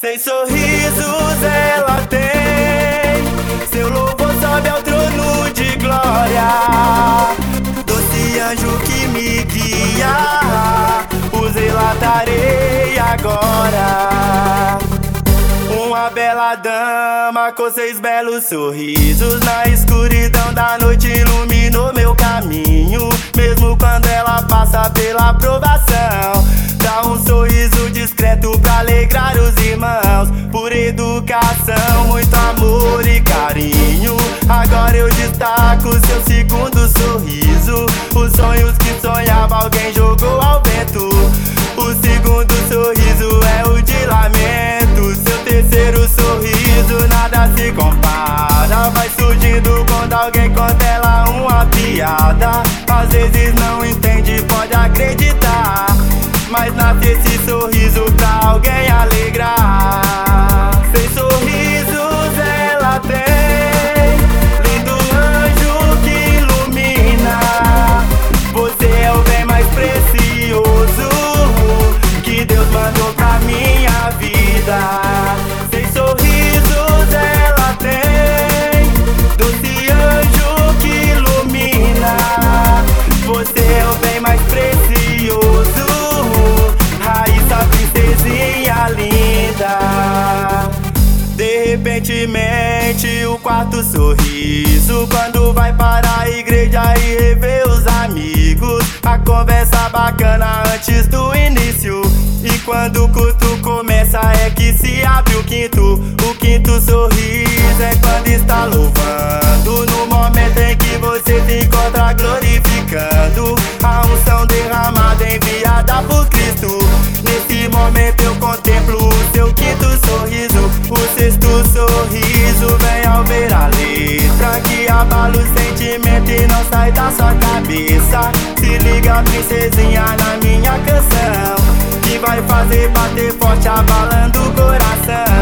Sem sorrisos ela tem, seu louvor sobe ao trono de glória. Doce anjo que me guia, o zelatarei agora. Uma bela dama com seis belos sorrisos Na escuridão da noite iluminou meu caminho Mesmo quando ela passa pela provação educação, muito amor e carinho. Agora eu destaco seu segundo sorriso. Os sonhos que sonhava alguém jogou ao vento. O segundo sorriso é o de lamento. Seu terceiro sorriso nada se compara. Vai surgindo quando alguém conta ela uma piada. Às vezes não entende, pode acreditar o quarto sorriso. Quando vai para a igreja e rever os amigos. A conversa bacana antes do início. E quando o culto começa é que se abre o quinto. O quinto sorriso é quando está louvando abala o sentimento e não sai da sua cabeça. Se liga princesinha na minha canção. Que vai fazer bater forte abalando o coração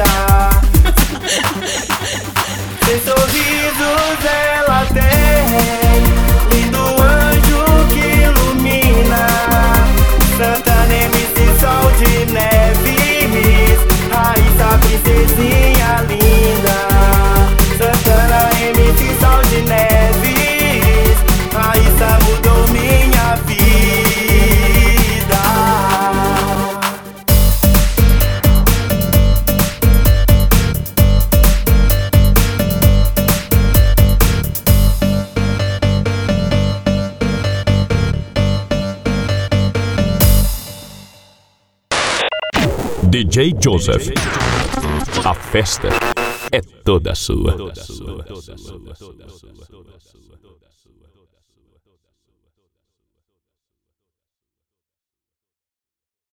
vida DJ Joseph. A festa é toda sua.